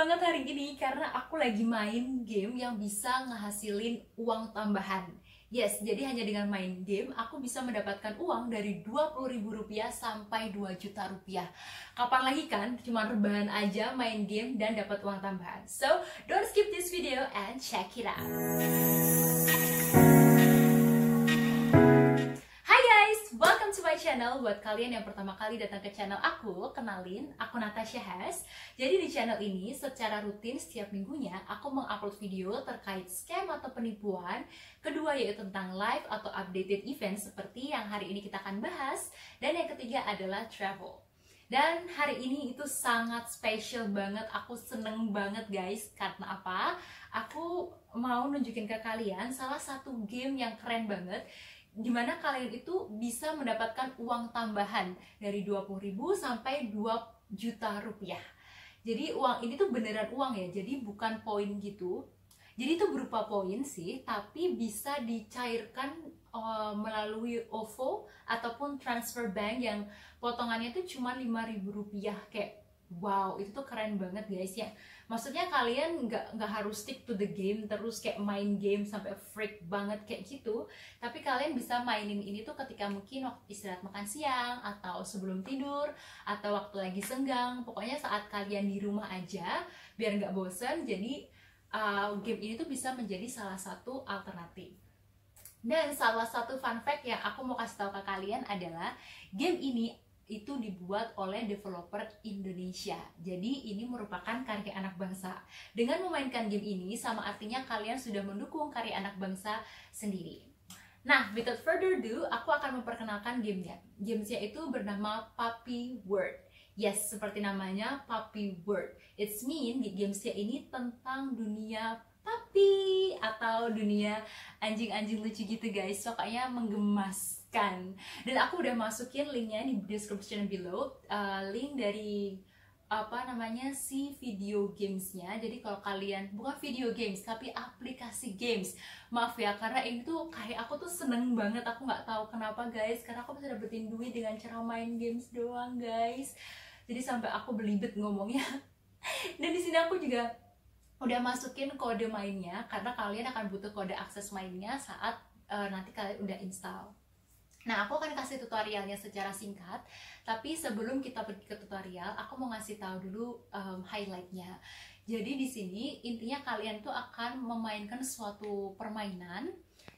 banget hari ini karena aku lagi main game yang bisa ngehasilin uang tambahan. Yes, jadi hanya dengan main game aku bisa mendapatkan uang dari Rp20.000 sampai 2 juta rupiah. Kapan lagi kan? Cuma rebahan aja main game dan dapat uang tambahan. So, don't skip this video and check it out. Channel. Buat kalian yang pertama kali datang ke channel aku, kenalin, aku Natasha Has. Jadi di channel ini secara rutin setiap minggunya aku mengupload video terkait scam atau penipuan. Kedua yaitu tentang live atau updated event seperti yang hari ini kita akan bahas. Dan yang ketiga adalah travel. Dan hari ini itu sangat spesial banget, aku seneng banget guys Karena apa? Aku mau nunjukin ke kalian salah satu game yang keren banget di mana kalian itu bisa mendapatkan uang tambahan dari 20.000 sampai 2 juta rupiah. Jadi uang ini tuh beneran uang ya, jadi bukan poin gitu. Jadi itu berupa poin sih, tapi bisa dicairkan uh, melalui OVO ataupun transfer bank yang potongannya tuh cuma 5.000 rupiah kayak wow itu tuh keren banget guys ya. Maksudnya kalian nggak nggak harus stick to the game terus kayak main game sampai freak banget kayak gitu. Tapi kalian bisa mainin ini tuh ketika mungkin waktu istirahat makan siang atau sebelum tidur atau waktu lagi senggang. Pokoknya saat kalian di rumah aja biar nggak bosen jadi uh, game ini tuh bisa menjadi salah satu alternatif. Dan salah satu fun fact yang aku mau kasih tahu ke kalian adalah game ini itu dibuat oleh developer Indonesia. Jadi ini merupakan karya anak bangsa. Dengan memainkan game ini sama artinya kalian sudah mendukung karya anak bangsa sendiri. Nah, without further ado, aku akan memperkenalkan gamenya. Gamesnya itu bernama Puppy World. Yes, seperti namanya Puppy World. It's mean di gamesnya ini tentang dunia puppy atau dunia anjing-anjing lucu gitu guys. Pokoknya menggemaskan. Dan aku udah masukin linknya di description below. Uh, link dari apa namanya si video gamesnya. Jadi kalau kalian bukan video games tapi aplikasi games. Maaf ya karena ini tuh kayak aku tuh seneng banget. Aku nggak tahu kenapa guys. Karena aku bisa dapetin duit dengan cara main games doang guys. Jadi sampai aku belibet ngomongnya. Dan di sini aku juga udah masukin kode mainnya. Karena kalian akan butuh kode akses mainnya saat uh, nanti kalian udah install Nah, aku akan kasih tutorialnya secara singkat, tapi sebelum kita pergi ke tutorial, aku mau ngasih tahu dulu um, highlightnya. Jadi di sini intinya kalian tuh akan memainkan suatu permainan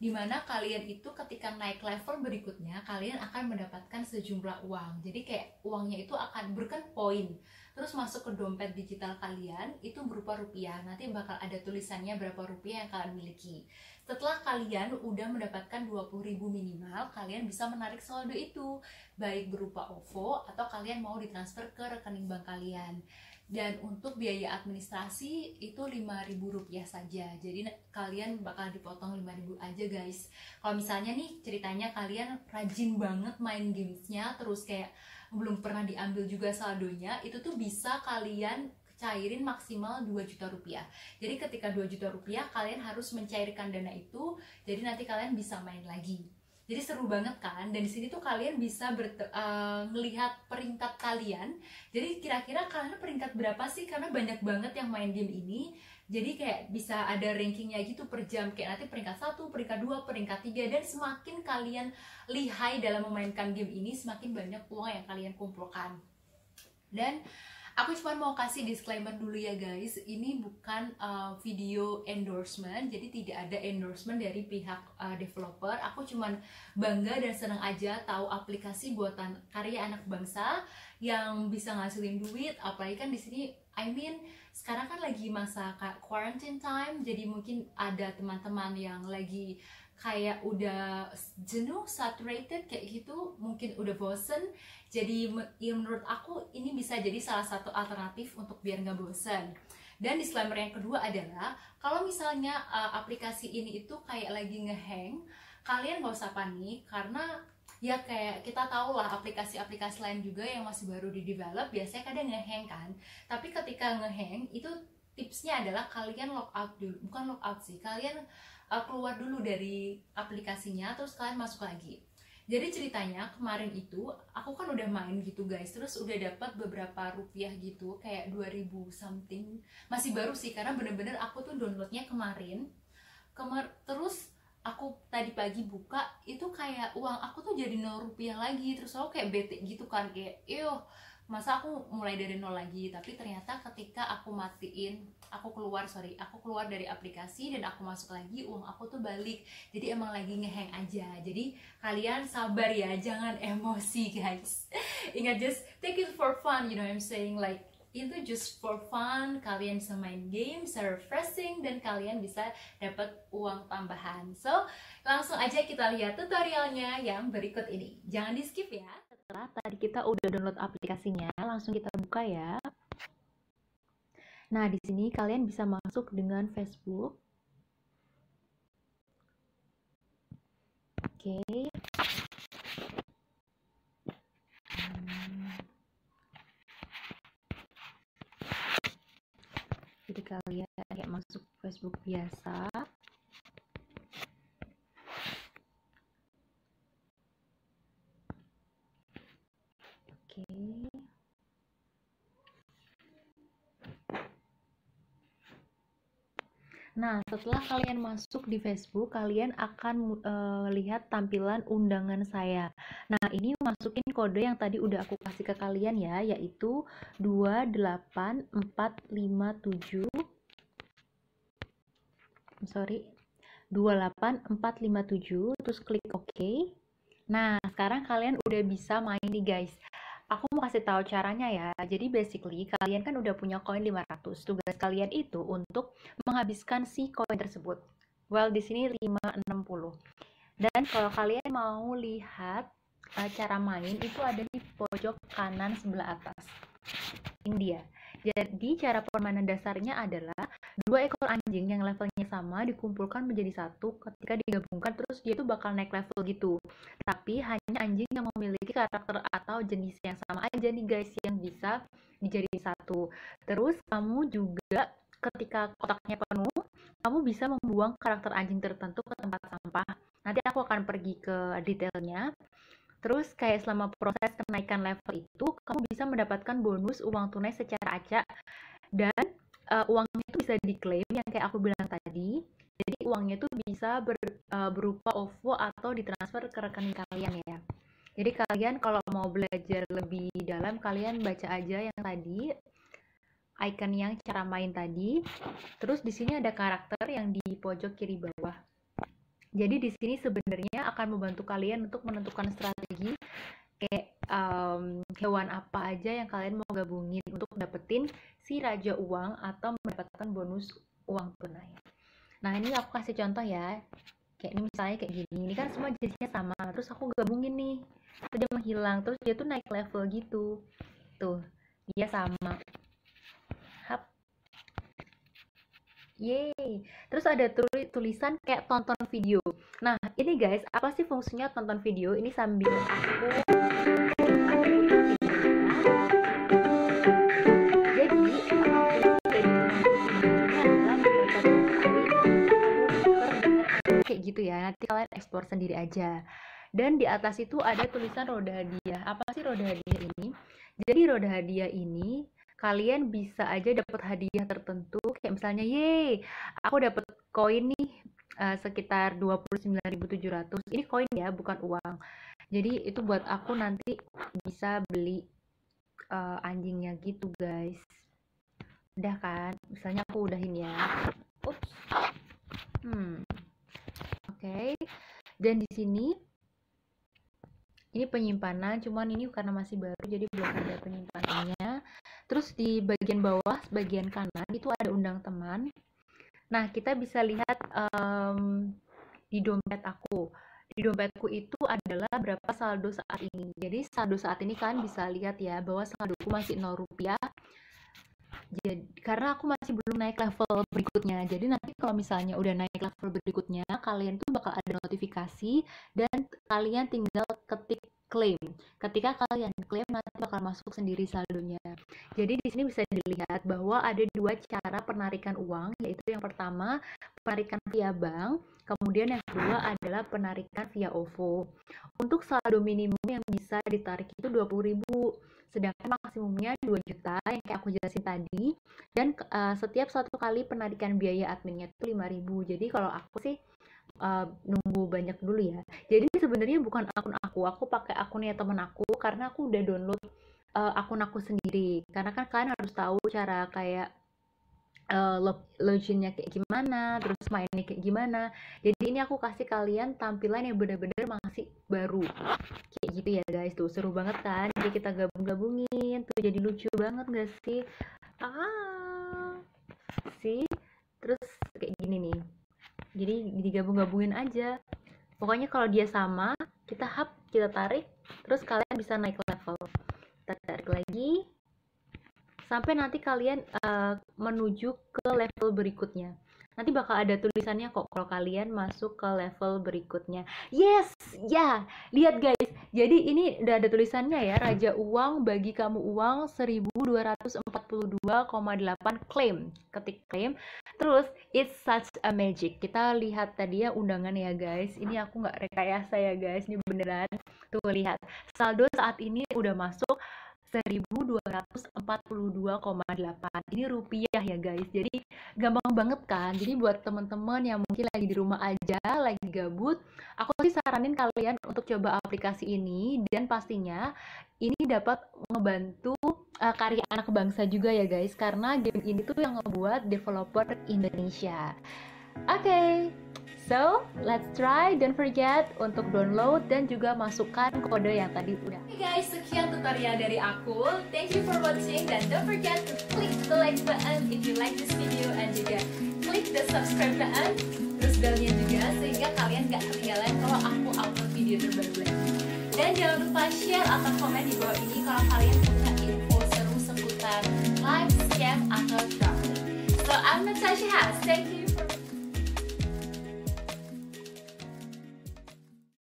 di mana kalian itu ketika naik level berikutnya kalian akan mendapatkan sejumlah uang. Jadi kayak uangnya itu akan bukan poin. Terus masuk ke dompet digital kalian itu berupa rupiah. Nanti bakal ada tulisannya berapa rupiah yang kalian miliki. Setelah kalian udah mendapatkan 20.000 minimal, kalian bisa menarik saldo itu baik berupa OVO atau kalian mau ditransfer ke rekening bank kalian. Dan untuk biaya administrasi itu 5.000 rupiah saja. Jadi kalian bakal dipotong 5.000 aja guys. Kalau misalnya nih ceritanya kalian rajin banget main gamesnya terus kayak belum pernah diambil juga saldonya, itu tuh bisa kalian cairin maksimal 2 juta rupiah. Jadi ketika 2 juta rupiah kalian harus mencairkan dana itu, jadi nanti kalian bisa main lagi. Jadi seru banget kan? Dan di sini tuh kalian bisa uh, ngelihat peringkat kalian. Jadi kira-kira kalian peringkat berapa sih? Karena banyak banget yang main game ini. Jadi kayak bisa ada rankingnya gitu per jam. Kayak nanti peringkat 1, peringkat 2, peringkat 3. Dan semakin kalian lihai dalam memainkan game ini, semakin banyak uang yang kalian kumpulkan. Dan Aku cuma mau kasih disclaimer dulu ya guys, ini bukan uh, video endorsement, jadi tidak ada endorsement dari pihak uh, developer. Aku cuma bangga dan senang aja tahu aplikasi buatan karya anak bangsa yang bisa ngasilin duit. Apalagi kan di sini, I mean sekarang kan lagi masa quarantine time, jadi mungkin ada teman-teman yang lagi kayak udah jenuh, saturated kayak gitu, mungkin udah bosen. Jadi ya menurut aku ini bisa jadi salah satu alternatif untuk biar nggak bosen. Dan disclaimer yang kedua adalah kalau misalnya uh, aplikasi ini itu kayak lagi ngehang, kalian gak usah panik karena ya kayak kita tahu lah aplikasi-aplikasi lain juga yang masih baru di develop biasanya kadang ngehang kan. Tapi ketika ngehang itu tipsnya adalah kalian logout dulu, bukan logout sih, kalian uh, keluar dulu dari aplikasinya terus kalian masuk lagi. Jadi ceritanya kemarin itu aku kan udah main gitu guys. Terus udah dapat beberapa rupiah gitu kayak 2000 something. Masih baru sih karena bener-bener aku tuh downloadnya kemarin. Kemar terus aku tadi pagi buka itu kayak uang aku tuh jadi 0 rupiah lagi. Terus aku kayak bete gitu kan kayak iyo masa aku mulai dari nol lagi tapi ternyata ketika aku matiin aku keluar sorry aku keluar dari aplikasi dan aku masuk lagi uang aku tuh balik. Jadi emang lagi ngeheng aja. Jadi kalian sabar ya jangan emosi guys. Ingat just take it for fun you know I'm saying? Like itu just for fun kalian bisa main game bisa refreshing dan kalian bisa dapat uang tambahan. So langsung aja kita lihat tutorialnya yang berikut ini. Jangan di skip ya setelah tadi kita udah download aplikasinya, langsung kita buka ya. Nah, di sini kalian bisa masuk dengan Facebook. Oke. Jadi kalian kayak masuk Facebook biasa. Nah, setelah kalian masuk di Facebook, kalian akan uh, lihat tampilan undangan saya. Nah, ini masukin kode yang tadi udah aku kasih ke kalian ya, yaitu 28457 sorry 28457 terus klik OK. Nah, sekarang kalian udah bisa main nih guys aku mau kasih tahu caranya ya. Jadi basically kalian kan udah punya koin 500. Tugas kalian itu untuk menghabiskan si koin tersebut. Well, di sini 560. Dan kalau kalian mau lihat uh, cara main itu ada di pojok kanan sebelah atas. Ini dia. Jadi cara permainan dasarnya adalah dua ekor anjing yang levelnya sama dikumpulkan menjadi satu ketika digabungkan terus dia tuh bakal naik level gitu. Tapi hanya anjing yang memiliki karakter atau jenis yang sama aja nih guys yang bisa dijadiin satu. Terus kamu juga ketika kotaknya penuh, kamu bisa membuang karakter anjing tertentu ke tempat sampah. Nanti aku akan pergi ke detailnya. Terus kayak selama proses kenaikan level itu, kamu bisa mendapatkan bonus uang tunai secara acak dan uh, uangnya itu bisa diklaim yang kayak aku bilang tadi. Jadi uangnya itu bisa ber, uh, berupa OVO atau ditransfer ke rekening kalian ya. Jadi kalian kalau mau belajar lebih dalam, kalian baca aja yang tadi icon yang cara main tadi. Terus di sini ada karakter yang di pojok kiri bawah. Jadi di sini sebenarnya akan membantu kalian untuk menentukan strategi kayak um, hewan apa aja yang kalian mau gabungin untuk dapetin si raja uang atau mendapatkan bonus uang tunai. Nah ini aku kasih contoh ya, kayak ini misalnya kayak gini, ini kan semua jenisnya sama, terus aku gabungin nih, terus dia menghilang, terus dia tuh naik level gitu, tuh dia sama, Yeay. Terus ada tulisan kayak tonton video. Nah, ini guys, apa sih fungsinya tonton video? Ini sambil aku gitu ya. Nanti kalian ekspor sendiri aja. Dan di atas itu ada tulisan roda hadiah. Apa sih roda hadiah ini? Jadi roda hadiah ini kalian bisa aja dapat hadiah tertentu kayak misalnya ye aku dapat koin nih uh, sekitar 29.700 ini koin ya bukan uang. Jadi itu buat aku nanti bisa beli uh, anjingnya gitu guys. Udah kan? Misalnya aku udahin ya. Ups. Hmm. Oke. Okay. dan di sini ini penyimpanan cuman ini karena masih baru jadi belum ada penyimpanannya Terus di bagian bawah, bagian kanan itu ada undang teman. Nah, kita bisa lihat um, di dompet aku. Di dompetku itu adalah berapa saldo saat ini. Jadi saldo saat ini kalian bisa lihat ya bahwa saldoku masih 0 rupiah. Jadi karena aku masih belum naik level berikutnya. Jadi nanti kalau misalnya udah naik level berikutnya, kalian tuh bakal ada notifikasi dan kalian tinggal ketik claim. Ketika kalian klaim nanti bakal masuk sendiri saldonya. Jadi di sini bisa dilihat bahwa ada dua cara penarikan uang, yaitu yang pertama penarikan via bank, kemudian yang kedua adalah penarikan via OVO. Untuk saldo minimum yang bisa ditarik itu 20.000, sedangkan maksimumnya 2 juta yang kayak aku jelasin tadi. Dan uh, setiap satu kali penarikan biaya adminnya itu 5.000. Jadi kalau aku sih uh, nunggu banyak dulu ya. Jadi sebenarnya bukan akun aku, aku pakai akunnya temen aku karena aku udah download uh, akun aku sendiri. Karena kan kalian harus tahu cara kayak uh, loginnya kayak gimana, terus mainnya kayak gimana. Jadi ini aku kasih kalian tampilan yang bener-bener masih baru. Kayak gitu ya guys, tuh seru banget kan. Jadi kita gabung-gabungin, tuh jadi lucu banget gak sih? Ah, sih. Terus kayak gini nih jadi digabung-gabungin aja. Pokoknya kalau dia sama kita hap kita tarik terus kalian bisa naik level. Kita tarik lagi. Sampai nanti kalian uh, menuju ke level berikutnya. Nanti bakal ada tulisannya kok kalau kalian masuk ke level berikutnya. Yes! Ya! Lihat guys. Jadi ini udah ada tulisannya ya. Raja uang bagi kamu uang 1242,8 claim ketik claim terus it's such a magic. Kita lihat tadi ya undangan ya guys. Ini aku nggak rekayasa ya guys. Ini beneran. Tuh lihat. Saldo saat ini udah masuk 1242,8 ini rupiah ya guys. Jadi gampang banget kan? Jadi buat teman-teman yang mungkin lagi di rumah aja lagi gabut aku sih saranin kalian untuk coba aplikasi ini. Dan pastinya ini dapat membantu uh, karya anak bangsa juga ya guys. Karena game ini tuh yang ngebuat developer Indonesia. Oke. okay. So, let's try. Don't forget untuk download dan juga masukkan kode yang tadi udah. Hey guys, sekian tutorial dari aku. Thank you for watching dan don't forget to click the like button if you like this video and juga klik the subscribe button terus belnya juga sehingga kalian gak ketinggalan kalau aku upload video terbaru lagi. Dan jangan lupa share atau komen di bawah ini kalau kalian punya info seru seputar live scam atau traveling. So I'm Natasha Has. Thank you.